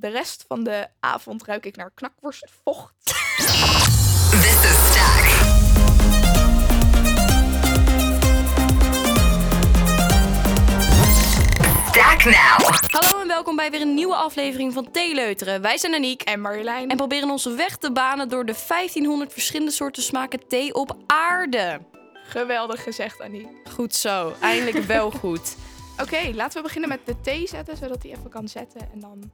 De rest van de avond ruik ik naar knakworstvocht. This is Stack. Stack Now. Hallo en welkom bij weer een nieuwe aflevering van Theeleuteren. Wij zijn Aniek En Marjolein. en proberen onze weg te banen door de 1500 verschillende soorten smaken thee op aarde. Geweldig gezegd, Annie. Goed zo, eindelijk wel goed. Oké, laten we beginnen met de thee zetten, zodat hij even kan zetten. En dan...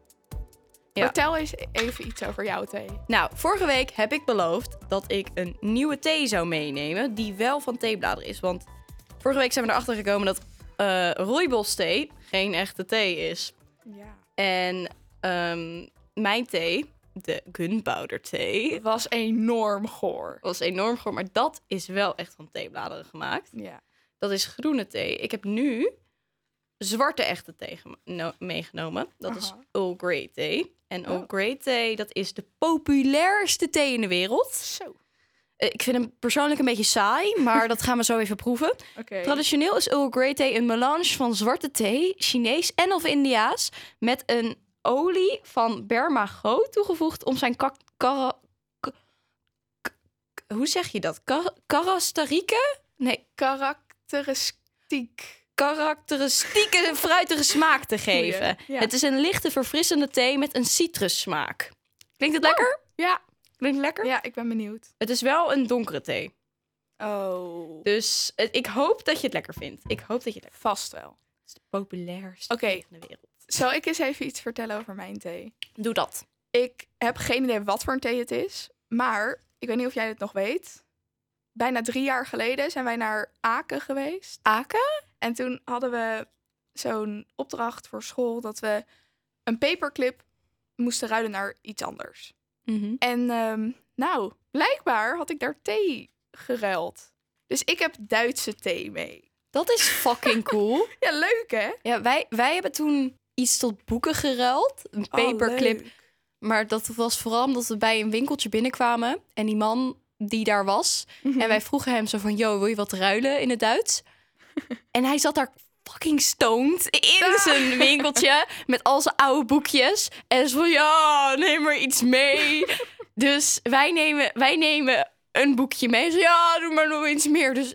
Ja. Vertel eens even iets over jouw thee. Nou, vorige week heb ik beloofd dat ik een nieuwe thee zou meenemen die wel van theebladeren is. Want vorige week zijn we erachter gekomen dat eh rooibos thee geen echte thee is. Ja. En ehm, mijn thee, de gunpowder thee, Was enorm goor. was enorm goed. Maar dat is wel echt van theebladeren gemaakt. Ja. Dat is groene thee. Ik heb nu zwarte echte no- meegenomen. Dat is. Earl Grey thee. En Earl Oh. Grey thee, dat is de populairste thee in de wereld. Zo. Eh, Ik vind hem persoonlijk een beetje saai, maar dat gaan we zo even proeven. Traditioneel is Earl Grey thee een melange van zwarte thee, Chinees en of Indiaas, met een olie van Bermago toegevoegd om zijn kak... hoe zeg je dat? Kar? Nee, Karakteristiek. Karakteristieke fruitige smaak te geven. ja. Het is een lichte verfrissende thee met een citrussmaak. Klinkt het lekker? Ja. Klinkt lekker? Ja, ik ben benieuwd. Het is wel een donkere thee. Oh. Dus eh, ik hoop dat je het lekker vindt. Ik hoop dat je het lekker Vast wel. Het is de populairste thee van de wereld. Zal ik eens even iets vertellen over mijn thee? Doe dat. Ik heb geen idee wat voor een thee het is. Maar, ik weet niet of jij het nog weet. Bijna drie jaar geleden zijn wij naar Aken geweest. Aken? En toen hadden we zo'n opdracht voor school dat we een paperclip moesten ruilen naar iets anders. En ehm, nou, blijkbaar had ik daar thee geruild. Dus ik heb Duitse thee mee. Dat is fucking cool. Ja, leuk hè? ja, wij, wij hebben toen iets tot boeken geruild. Een Oh, paperclip. maar dat was vooral omdat we bij een winkeltje binnenkwamen. En die man die daar was. Mhm. En wij vroegen hem zo van... Yo, wil je wat ruilen in het Duits? En hij zat daar fucking stoned in zijn winkeltje. Met al zijn oude boekjes. En zo van... Ja, neem maar iets mee. dus wij nemen, wij nemen een boekje mee. Zo, ja, doe maar nog iets meer. Dus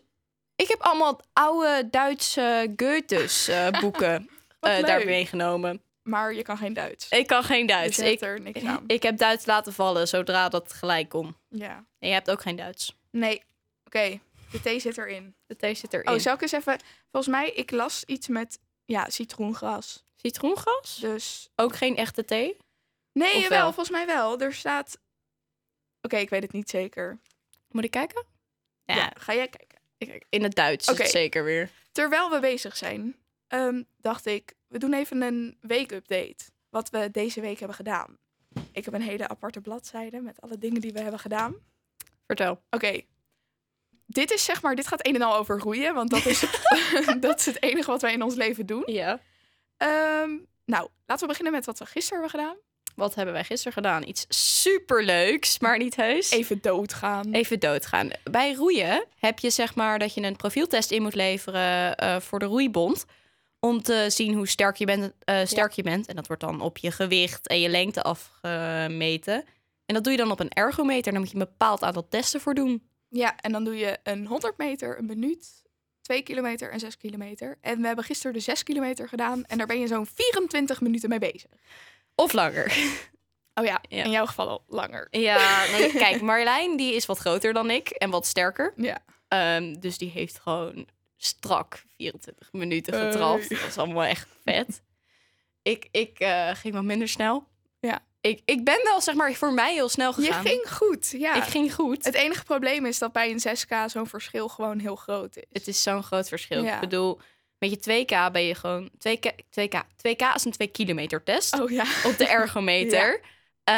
ik heb allemaal oude Duitse Goethes eh, boeken eh, daar meegenomen. Maar je kan geen Duits. Ik kan geen Duits. Dus je hebt ik, er niks aan. ik heb Duits laten vallen zodra dat gelijk kon. Ja. En je hebt ook geen Duits. Nee. Oké, de thee zit erin. De thee zit erin. Oh, zou ik eens even... Volgens mij, ik las iets met ja, citroengras. Citroengas? Dus... Ook geen echte thee? Nee, jawel, wel? volgens mij wel. Er staat... Oké, ik weet het niet zeker. Moet ik kijken? Ja, ga jij kijken. ik- in het Duits het zeker weer. Terwijl we bezig zijn, ehm, dacht ik, we doen even een weekupdate. Wat we deze week hebben gedaan. Ik heb een hele aparte bladzijde met alle dingen die we hebben gedaan. Vertel. Oké. Dit is zeg maar, dit gaat een en al over roeien, want dat is, dat is het enige wat wij in ons leven doen. Ja. Ehm, nou, laten we beginnen met wat we gisteren hebben gedaan. Wat hebben wij gisteren gedaan? Iets superleuks, maar niet heus. Even doodgaan. Even doodgaan. Bij roeien heb je zeg maar dat je een profieltest in moet leveren eh, voor de roeibond. Om te zien hoe sterk je bent, eh, sterk je bent. En dat wordt dan op je gewicht en je lengte afgemeten. En dat doe je dan op een ergometer. Dan moet je een bepaald aantal testen voor doen. Ja, en dan doe je een 100 meter, een minuut, 2 kilometer en 6 kilometer. En we hebben gisteren de 6 kilometer gedaan en daar ben je zo'n 24 minuten mee bezig. Of langer. Oh ja, Ja. in jouw geval al langer. Ja, nee, kijk, Marjolein die is wat groter dan ik en wat sterker. Ja. Ehm, dus die heeft gewoon strak 24 minuten Hey. getrapt. Dat is allemaal echt vet. ik ik eh, ging wat minder snel. Ik, ik ben wel, zeg maar, voor mij heel snel Je gegaan. ging goed, ja. Ik ging goed. Het enige probleem is dat bij een 6K zo'n verschil gewoon heel groot is. Het is zo'n groot verschil. Ja. Ik bedoel, met je 2K ben je gewoon... 2K, 2K, 2K is een 2 kilometer test Oh ja. op de ergometer. Eh,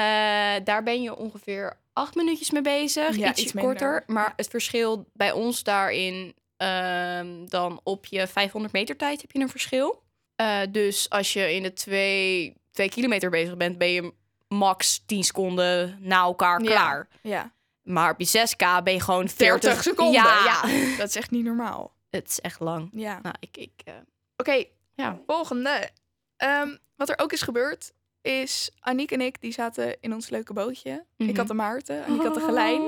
daar ben je ongeveer acht minuutjes mee bezig. Ja, iets minder. korter. Maar het verschil bij ons daarin... ehm, dan op je 500 meter tijd heb je een verschil. Eh, dus als je in de 2 twee kilometer bezig bent... ben je max 10 seconden na elkaar klaar. Ja. Maar op je 6K ben je gewoon 40, 40 seconden. Ja, Ja. Dat is echt niet normaal. het is echt lang. Ja. Nou, ik... ik eh, Oké, ja. volgende. Ehm, wat er ook is gebeurd. is Aniek en ik, die zaten in ons leuke bootje. Ik Mhm. had de Maarten, Aniek had de Gelijn.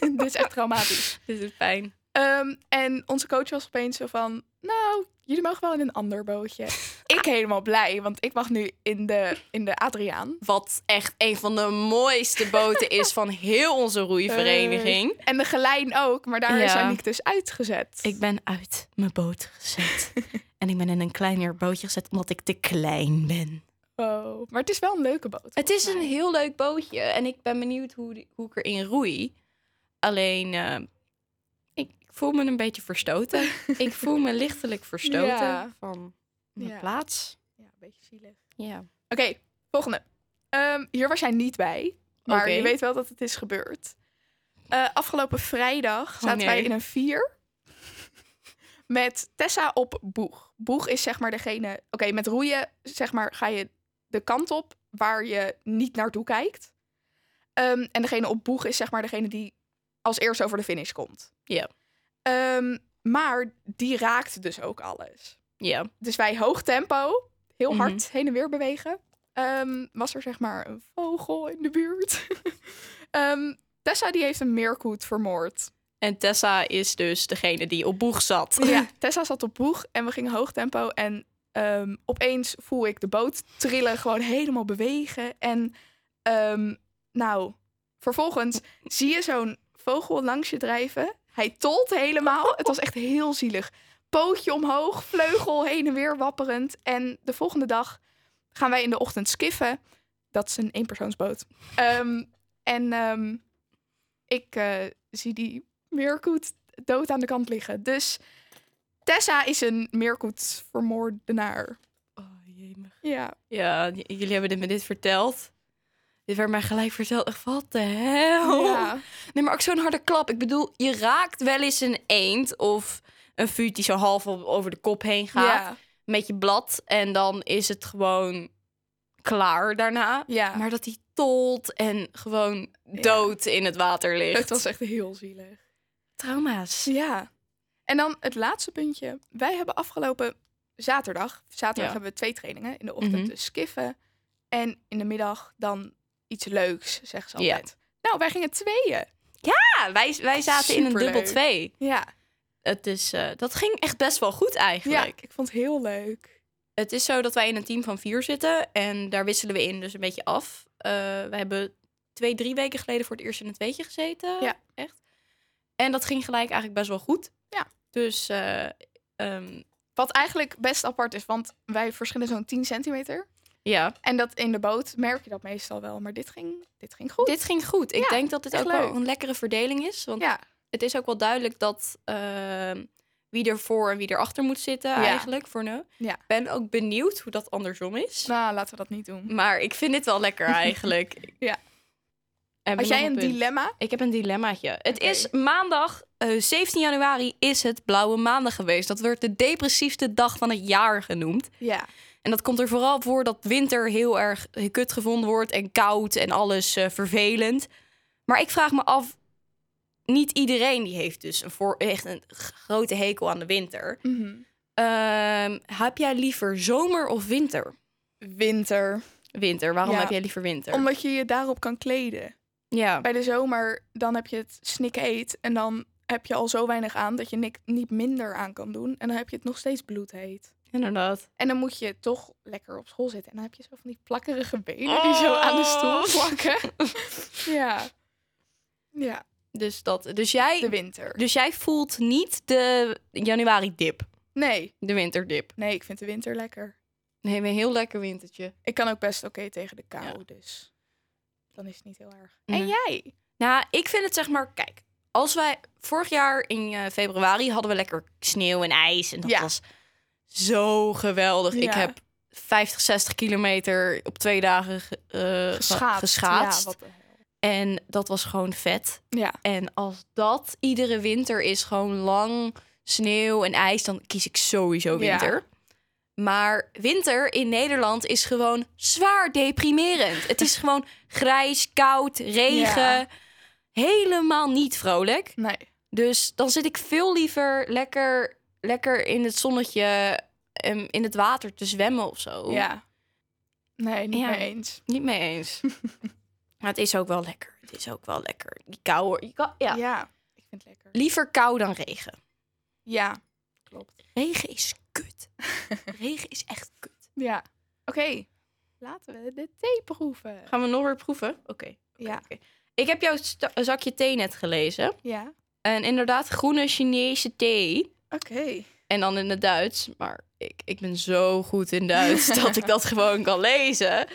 Dit is echt traumatisch. dit is pijn. Ehm, en onze coach was opeens zo van, nou, jullie mogen wel in een ander bootje. ik helemaal blij, want ik mag nu in de, in de Adriaan. Wat echt een van de mooiste boten is van heel onze roeivereniging. En de Gelijn ook, maar daar is Ja. Aniek dus uitgezet. Ik ben uit mijn boot gezet. en ik ben in een kleiner bootje gezet omdat ik te klein ben. Oh, maar het is wel een leuke boot. Het is een heel leuk bootje en ik ben benieuwd hoe, hoe ik erin roei. Alleen, eh, ik voel me een beetje verstoten. ik voel me lichtelijk verstoten Ja. van mijn Ja. plaats. Ja, een beetje zielig. Ja. Oké, volgende. Ehm, hier was jij niet bij, maar je weet wel dat het is gebeurd. Eh, afgelopen vrijdag zaten nee. wij in een vier met Tessa op boeg. Boeg is zeg maar degene... Oké, met roeien zeg maar ga je de kant op waar je niet naartoe kijkt. Ehm, en degene op boeg is zeg maar degene die als eerste over de finish komt. Ja. Ehm, maar die raakt dus ook alles. Ja. Dus wij hoog tempo, heel Mhm. hard heen en weer bewegen. Ehm, was er zeg maar een vogel in de buurt. Ehm, Tessa die heeft een meerkoet vermoord. En Tessa is dus degene die op boeg zat. Ja, Tessa zat op boeg en we gingen hoog tempo. En ehm, opeens voel ik de boot trillen, gewoon helemaal bewegen. En nou, vervolgens zie je zo'n vogel langs je drijven. Hij tolt helemaal. Het was echt heel zielig. Pootje omhoog, vleugel heen en weer wapperend. En de volgende dag gaan wij in de ochtend skiffen. Dat is een eenpersoonsboot. Ehm, en ehm, ik eh, zie die meerkoet dood aan de kant liggen. Dus Tessa is een meerkoetvermoordenaar. Oh, jemig. Ja. Ja, jullie hebben dit me dit verteld. Dit werd mij gelijk verteld. Echt, Wat de hel? ja. Nee, maar ook zo'n harde klap. Ik bedoel, je raakt wel eens een eend of een vuut die zo half over de kop heen gaat. Ja. Met je blad. En dan is het gewoon klaar daarna. Ja. Maar dat hij tolt en gewoon dood in het water ligt. Het was echt heel zielig. trauma's. Ja. En dan het laatste puntje. Wij hebben afgelopen zaterdag, zaterdag Ja. hebben we twee trainingen. In de ochtend Mhm. dus skiffen. En in de middag dan iets leuks, zeggen ze Ja. altijd. Nou, wij gingen tweeën. Ja, wij, wij zaten in een dubbel twee. Ja. Het is, eh, dat ging echt best wel goed ja, eigenlijk. ik vond het heel leuk. Het is zo dat wij in een team van vier zitten en daar wisselen we in dus een beetje af. Eh we hebben twee, drie weken geleden voor het eerst in het tweetje gezeten. Ja. Echt. En dat ging gelijk eigenlijk best wel goed. Ja. Dus eh, ehm, Wat eigenlijk best apart is, want wij verschillen zo'n 10 centimeter. ja, En dat in de boot merk je dat meestal wel. Maar dit ging, dit ging goed. dit ging goed. Ik Ja, denk dat dit ook wel een lekkere verdeling is. Want Ja, het is ook wel duidelijk dat ehm, wie er voor en wie er achter moet zitten Ja. eigenlijk voor nu. Ja. Ben ook benieuwd hoe dat andersom is. nou laten we dat niet doen. Maar ik vind dit wel lekker eigenlijk. Ja. Als we jij een punt? dilemma... Ik heb een dilemmaatje. Het is maandag, eh, 17 januari, is het Blauwe Maandag geweest. Dat wordt de depressiefste dag van het jaar genoemd. Ja, En dat komt er vooral voor dat winter heel erg kut gevonden wordt en koud en alles eh, vervelend. Maar ik vraag me af, niet iedereen die heeft dus een voor, echt een grote hekel aan de winter. Mhm. Ehm, heb jij liever zomer of winter? winter. Winter. Waarom Ja. heb jij liever winter? Omdat je je daarop kan kleden. Ja. Bij de zomer, dan heb je het snikheet. En dan heb je al zo weinig aan dat je niet minder aan kan doen. En dan heb je het nog steeds bloedheet. Inderdaad. En dan moet je toch lekker op school zitten. En dan heb je zo van die plakkerige benen die zo aan de stoel Oh. plakken. ja. Ja, Dus, dat, dus, jij, de winter. dus jij voelt niet de januari-dip, Nee, de winterdip. nee, ik vind de winter lekker. Nee, een heel lekker wintertje. Ik kan ook best oké tegen de kou, Ja. dus dan is het niet heel erg. En jij? Nou, ik vind het zeg maar, kijk, als wij vorig jaar in eh, februari hadden we lekker sneeuw en ijs en dat Ja. was zo geweldig. Ik heb 50, 60 kilometer op twee dagen ge- ge- Geschaatst. geschaatst. Ja, wat. En dat was gewoon vet. Ja, En als dat iedere winter is gewoon lang sneeuw en ijs, dan kies ik sowieso Ja. winter. Maar winter in Nederland is gewoon zwaar deprimerend. Het is gewoon grijs, koud, regen. Ja. Helemaal niet vrolijk. nee. Dus dan zit ik veel liever lekker, lekker in het zonnetje en in het water te zwemmen of zo. Ja. Nee, niet Ja. mee eens. Niet mee eens. maar het is ook wel lekker. Het is ook wel lekker. Die kou hoor. Ja. Ja. ik vind het lekker. Liever kou dan regen. Ja, klopt. Regen is kut. regen is echt kut. Ja. Oké, laten we de thee proeven. Gaan we nog weer proeven? Oké. Ja. Ik heb jouw zakje thee net gelezen. Ja. En inderdaad, groene Chinese thee. Oké. En dan in het Duits. Maar ik, ik ben zo goed in Duits dat ik dat gewoon kan lezen.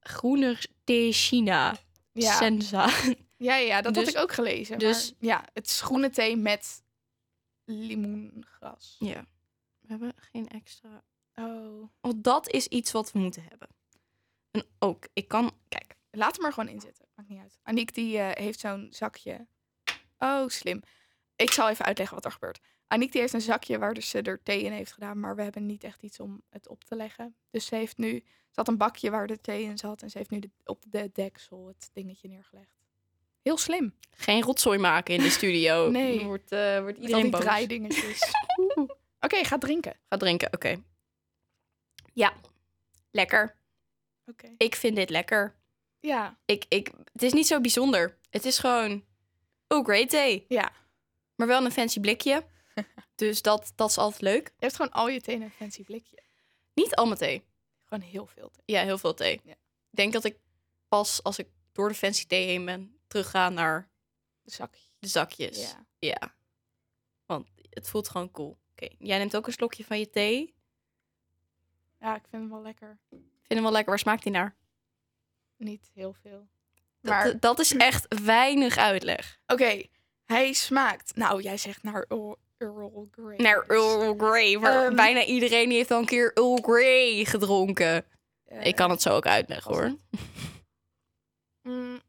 Groene thee China. Ja. Senza. Ja, ja, dat Dus- had ik ook gelezen. dus- Dus ja, het is groene thee met limoengras. Ja. We hebben geen extra. Oh. Want dat is iets wat we moeten hebben. En ook, ik kan. Kijk. Laat hem er gewoon in zitten. Maakt niet uit. Aniek die eh, heeft zo'n zakje. Oh, slim. Ik zal even uitleggen wat er gebeurt. Aniek die heeft een zakje waar dus ze er thee in heeft gedaan, maar we hebben niet echt iets om het op te leggen. Dus ze heeft nu, ze had een bakje waar de thee in zat en ze heeft nu de, op de deksel het dingetje neergelegd. Heel slim. Geen rotzooi maken in de studio. Nee. Dan Wordt, eh, wordt iedereen die boos. draaidingetjes. Oké, ga drinken. Ga drinken, oké. Ja. Lekker. Oké. Ik vind dit lekker. Ja, Ik, ik, het is niet zo bijzonder. Het is gewoon. Oh, great thee. ja. Maar wel een fancy blikje. Dus dat, dat is altijd leuk. Je hebt gewoon al je thee in een fancy blikje. Niet al mijn thee. Gewoon heel veel thee. Ja, heel veel thee. Ja. Ik denk dat ik pas als ik door de fancy thee heen ben, terugga naar De zakje. de zakjes. Ja. Ja. Want het voelt gewoon cool. Oké, jij neemt ook een slokje van je thee. Ja, ik vind hem wel lekker. Vind hem wel lekker. Waar smaakt die naar? Niet heel veel. Dat, Maar dat is echt weinig uitleg. Oké, hij smaakt. Nou, jij zegt naar Earl, Grey. Naar Earl Grey. Maar Ehm. bijna iedereen die heeft al een keer Earl Grey gedronken. Eh, Ik kan het zo ook uitleggen hoor. mm.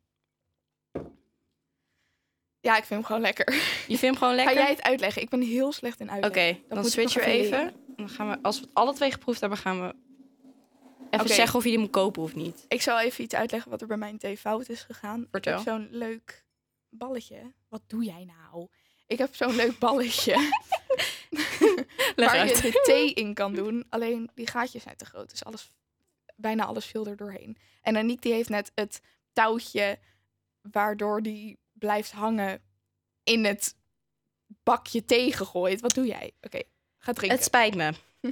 Ja, ik vind hem gewoon lekker. Je vindt hem gewoon lekker? Ga jij het uitleggen? Ik ben heel slecht in Oké, uitleggen. Dat dan moet ik switchen we even. leren. Dan gaan we, als we het alle twee geproefd hebben, gaan we even Oké. zeggen of je die moet kopen of niet. Ik zal even iets uitleggen wat er bij mijn thee fout is gegaan. Vertel. Zo'n leuk balletje. Wat doe jij nou? Ik heb zo'n leuk balletje waar uit. je de thee in kan doen. Alleen die gaatjes zijn te groot, dus alles, bijna alles viel er doorheen. En Aniek die heeft net het touwtje waardoor die blijft hangen in het bakje thee gegooid. Wat doe jij? Oké, ga drinken. Het spijt me.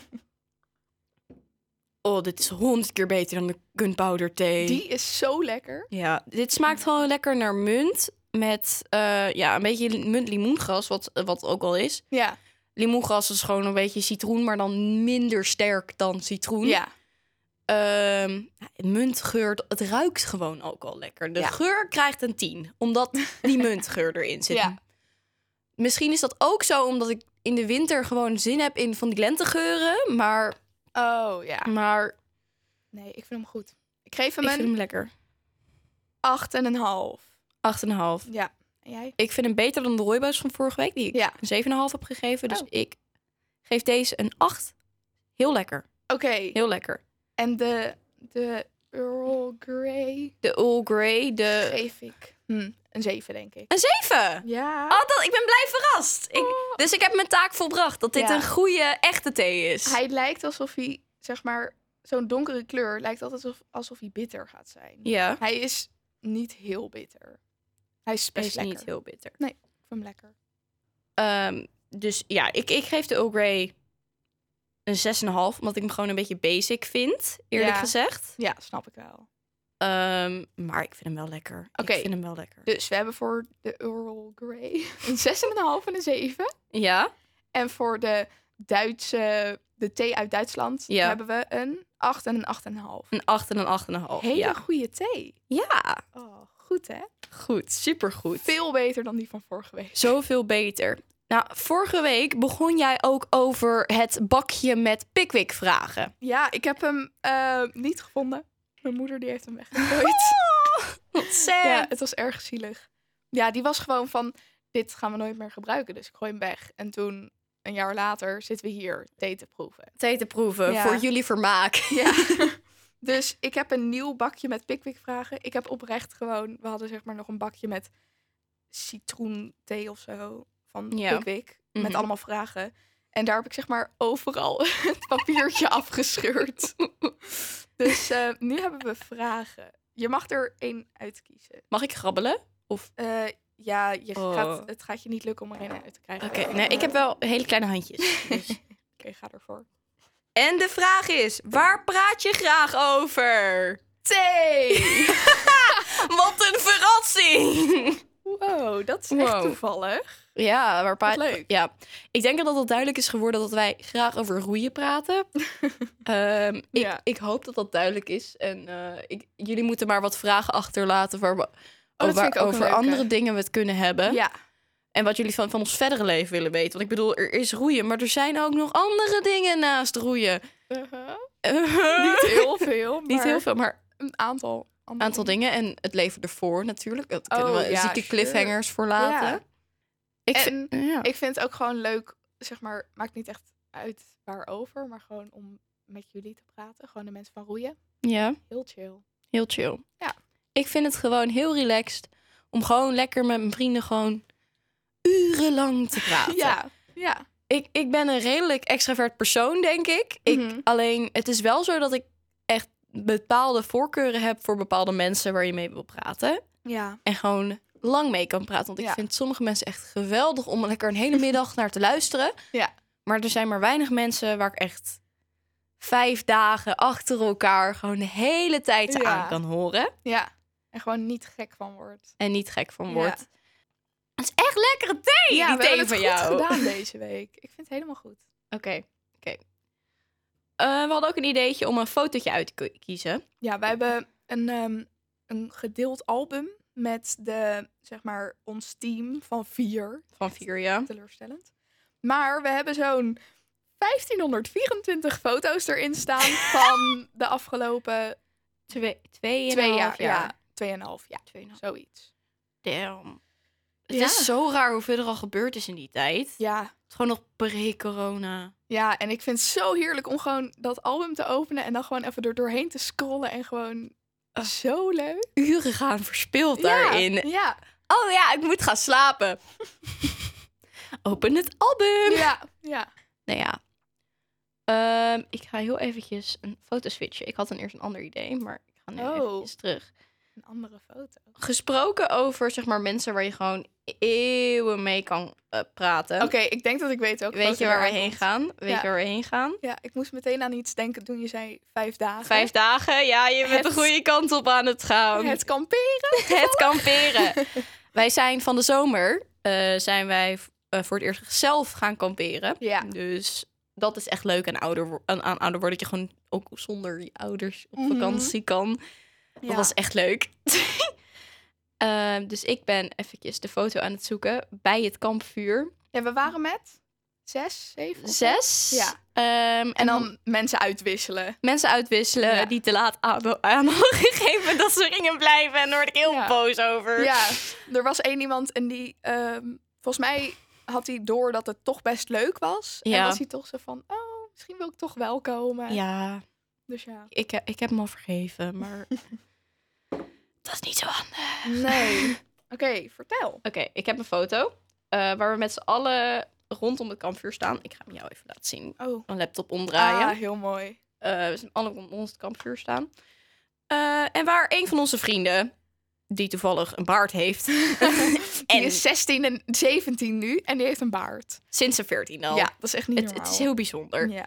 Oh, dit is honderd keer beter dan de gunpowder thee. Die is zo lekker. Ja, dit smaakt gewoon lekker naar munt. Met eh, ja, een beetje munt limoengras, wat, wat ook al is. Ja, Limoengras is gewoon een beetje citroen, maar dan minder sterk dan citroen. ja. Ehm, muntgeur, het ruikt gewoon ook al lekker. De Ja. geur krijgt een 10, omdat die muntgeur erin zit. Ja. Misschien is dat ook zo omdat ik in de winter gewoon zin heb in van die lentegeuren. Maar, Oh ja. maar Nee, ik vind hem goed. Ik geef hem ik vind een hem lekker. acht en een half. 8,5. Ja. En jij? Ik vind hem beter dan de rooibuis van vorige week, die ik Ja. een 7,5 heb gegeven. Dus Oh. ik geef deze een 8. Heel lekker. Oké. Heel lekker. En de, de Earl Grey De Earl Grey, de... geef ik hm, een 7, denk ik. Een 7! Ja. Oh, dat, ik ben blij verrast. Ik, dus ik heb mijn taak volbracht. Dat dit Ja. een goede, echte thee is. Hij lijkt alsof hij, zeg maar, zo'n donkere kleur lijkt altijd alsof, alsof hij bitter gaat zijn. Ja. Hij is niet heel bitter. Hij is best is lekker. niet heel bitter. Ik vind hem lekker. Ehm, dus ja, ik, ik geef de Earl Grey een 6,5. Omdat ik hem gewoon een beetje basic vind, eerlijk Ja. gezegd. Ja, snap ik wel. Ehm, maar ik vind hem wel lekker. Oké. Ik vind hem wel lekker. Dus we hebben voor de Earl Grey een 6,5 en een 7. Ja? En voor de Duitse, de thee uit Duitsland, Ja. hebben we een 8 en een 8,5. Een 8 en een 8,5. Hele Ja. goede thee. ja, Oh, goed hè? goed. Supergoed. Veel beter dan die van vorige week. Zoveel beter. Nou, vorige week begon jij ook over het bakje met Pickwick vragen. Ja, ik heb hem eh, niet gevonden. Mijn moeder die heeft hem weggegooid. Wat sad. ja, het was erg zielig. Ja, die was gewoon van, dit gaan we nooit meer gebruiken, dus ik gooi hem weg. En toen, een jaar later, zitten we hier thee te proeven. Thee te proeven Ja. voor jullie vermaak. Ja. dus ik heb een nieuw bakje met Pickwick vragen. Ik heb oprecht gewoon, we hadden zeg maar nog een bakje met citroenthee of zo van Ja. Pickwick. Mhm. Met allemaal vragen. En daar heb ik zeg maar overal het papiertje afgescheurd. Dus eh, nu hebben we vragen. Je mag er één uitkiezen. Mag ik grabbelen? Of... Eh, ja, je Oh. gaat, het gaat je niet lukken om er één uit te krijgen. Oké, nee, ik heb wel hele kleine handjes. Dus. Oké, ga ervoor. En de vraag is, waar praat je graag over? Thee! Wat een verrassing! wow, dat is echt Wow. toevallig. Ja, waar praat... Leuk. Ja, ik denk dat het duidelijk is geworden dat wij graag over roeien praten. Ehm, ik, Ja. ik hoop dat dat duidelijk is. En eh, ik, jullie moeten maar wat vragen achterlaten waar we, Oh, over, andere dingen we het kunnen hebben. Ja. En wat jullie van, van ons verdere leven willen weten. Want ik bedoel, er is roeien, maar er zijn ook nog andere dingen naast roeien. Niet heel veel, Niet heel veel, maar Een aantal. een aantal dingen. En het leven ervoor natuurlijk. Dat kunnen Oh, we ja, zieke sure. cliffhangers voor laten. Ja. Ik En vind, ja. Ik vind het ook gewoon leuk, zeg maar, maakt niet echt uit waarover, maar gewoon om met jullie te praten. Gewoon de mensen van roeien. ja. Heel chill. Heel chill. Ja. Ik vind het gewoon heel relaxed om gewoon lekker met mijn vrienden gewoon urenlang te praten. Ja, ja. Ik, ik ben een redelijk extravert persoon, denk ik. ik. Mhm. Alleen, het is wel zo dat ik echt bepaalde voorkeuren heb voor bepaalde mensen waar je mee wil praten. Ja. En gewoon lang mee kan praten. Want ik Ja. vind sommige mensen echt geweldig om lekker een hele middag naar te luisteren. Ja. Maar er zijn maar weinig mensen waar ik echt vijf dagen achter elkaar gewoon de hele tijd Ja. aan kan horen. Ja. En gewoon niet gek van wordt. En niet gek van Ja. Het is echt lekkere thee, Ja, die we thee hebben van het goed jou. gedaan deze week. Ik vind het helemaal goed. Oké, oké. Eh, we hadden ook een ideetje om een fotootje uit te kiezen. Ja, we hebben een, ehm, een gedeeld album met de, zeg maar, ons team van vier. Van vier, ja. Teleurstellend. Maar we hebben zo'n 1524 foto's erin staan van de afgelopen Twee, twee, en twee jaar. half jaar. Ja, tweeënhalf jaar. Tweeënhalf. Zoiets. Damn. Het Ja. is zo raar hoeveel er al gebeurd is in die tijd. Ja. Het is gewoon nog pre-corona. Ja, en ik vind het zo heerlijk om gewoon dat album te openen en dan gewoon even er doorheen te scrollen en gewoon zo leuk. Uren gaan verspild daarin. Ja, ja, Oh ja, ik moet gaan slapen. Open het album. ja, ja. Nou ja. Ehm, ik ga heel eventjes een foto switchen. Ik had dan eerst een ander idee, maar ik ga nu Oh. eventjes terug. Een andere foto. Gesproken over, zeg maar, mensen waar je gewoon eeuwen mee kan eh, praten. Oké, ik denk dat ik weet ook. Weet je waar we heen gaan? Weet Ja. je waar we heen gaan? Ja, ik moest meteen aan iets denken toen je zei vijf dagen. Vijf dagen? Ja, je bent de goede kant op aan het gaan. Het kamperen. Het kamperen. wij zijn van de zomer, eh, zijn wij eh, voor het eerst zelf gaan kamperen. Ja. Dus dat is echt leuk aan ouder, aan, aan ouder worden. Dat je gewoon ook zonder je ouders op Mhm. vakantie kan. Dat Ja. was echt leuk. Ehm, dus ik ben eventjes de foto aan het zoeken bij het kampvuur. Ja, we waren met zes, zeven. Zes. Ja. Ehm, En dan mensen uitwisselen. mensen uitwisselen Ja. die te laat aan, gegeven dat ze gingen blijven. En daar word ik heel Ja. boos over. Ja, er was één iemand en die, ehm, volgens mij had hij door dat het toch best leuk was. En Ja. was hij toch zo van, oh, misschien wil ik toch wel komen. ja. Dus ja. Ik, heb- ik heb hem al vergeven, maar dat is niet zo handig. Nee. Oké, vertel. Oké, ik heb een foto eh, waar we met z'n allen rondom het kampvuur staan. Ik ga hem jou even laten zien. Oh, Een laptop omdraaien. ah, heel mooi. Eh, we zijn alle rondom ons kampvuur staan. Eh, en waar een van onze vrienden, die toevallig een baard heeft, Die en is 16 en 17 nu en die heeft een baard. sinds zijn 14 al. Ja, dat is echt niet het, normaal. het is heel bijzonder. Ja.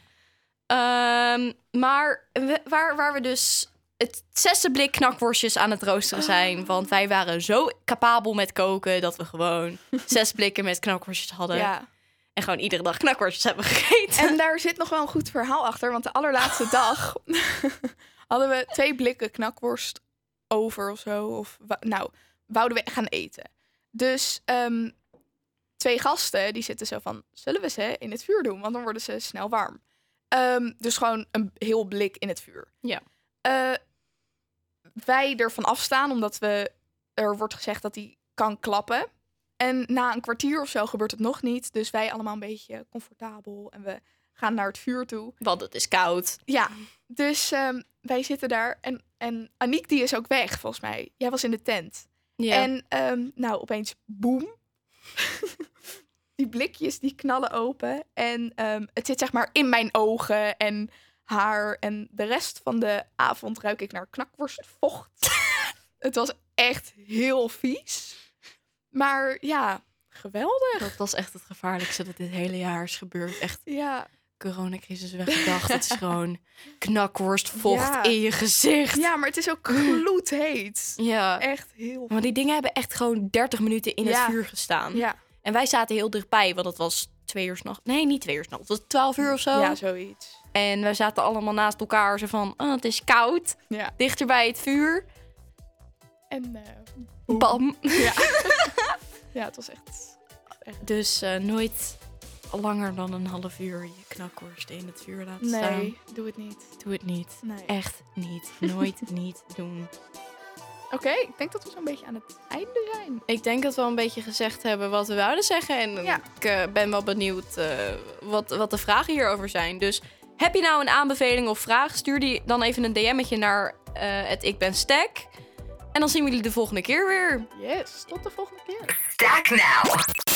Ehm, maar we- waar, waar we dus het zesde blik knakworstjes aan het roosteren zijn. Want wij waren zo capabel met koken dat we gewoon zes blikken met knakworstjes hadden. ja. En gewoon iedere dag knakworstjes hebben gegeten. En daar zit nog wel een goed verhaal achter. Want de allerlaatste dag hadden we twee blikken knakworst over of zo. Of nou, wouden we gaan eten. Dus ehm, twee gasten die zitten zo van, zullen we ze in het vuur doen? Want dan worden ze snel warm. Ehm, dus gewoon een heel blik in het vuur. Ja. Eh, wij ervan afstaan, omdat we, er wordt gezegd dat hij kan klappen. En na een kwartier of zo gebeurt het nog niet. Dus wij allemaal een beetje comfortabel. En we gaan naar het vuur toe. Want het is koud. Ja, dus ehm, wij zitten daar. En, en Aniek die is ook weg, volgens mij. Jij was in de tent. Ja. En ehm, nou, opeens boem. die blikjes die knallen open. En ehm, het zit zeg maar in mijn ogen. En haar. En de rest van de avond ruik ik naar knakworstvocht. het was echt heel vies. Maar ja, geweldig. Dat was echt het gevaarlijkste dat dit hele jaar is gebeurd. Echt Ja, coronacrisis weggedacht. Het is gewoon knakworstvocht Ja. in je gezicht. ja maar het is ook gloedheet. Ja. Echt heel Maar die dingen hebben echt gewoon 30 minuten in Ja. het vuur gestaan. Ja, En wij zaten heel dichtbij, want het was twee uur s'nachts. Nee, niet twee uur s'nachts. Het was 12 uur of zo. ja, zoiets. En wij zaten allemaal naast elkaar, zo van, oh, het is koud. Ja. Dichter bij het vuur. En eh, Bam. ja. ja, het was echt... Dus eh, nooit langer dan een half uur je knakworst in het vuur laten staan. Nee, doe het niet. Doe het niet. Nee. Echt niet. Nooit niet doen. Oké, ik denk dat we zo'n beetje aan het einde zijn. Ik denk dat we al een beetje gezegd hebben wat we wouden zeggen. En Ja. ik eh, ben wel benieuwd eh, wat, wat de vragen hierover zijn. Dus heb je nou een aanbeveling of vraag? Stuur die dan even een DM'tje naar eh, het Ik Ben Stack. En dan zien we jullie de volgende keer weer. Yes, tot de volgende keer. Stack now.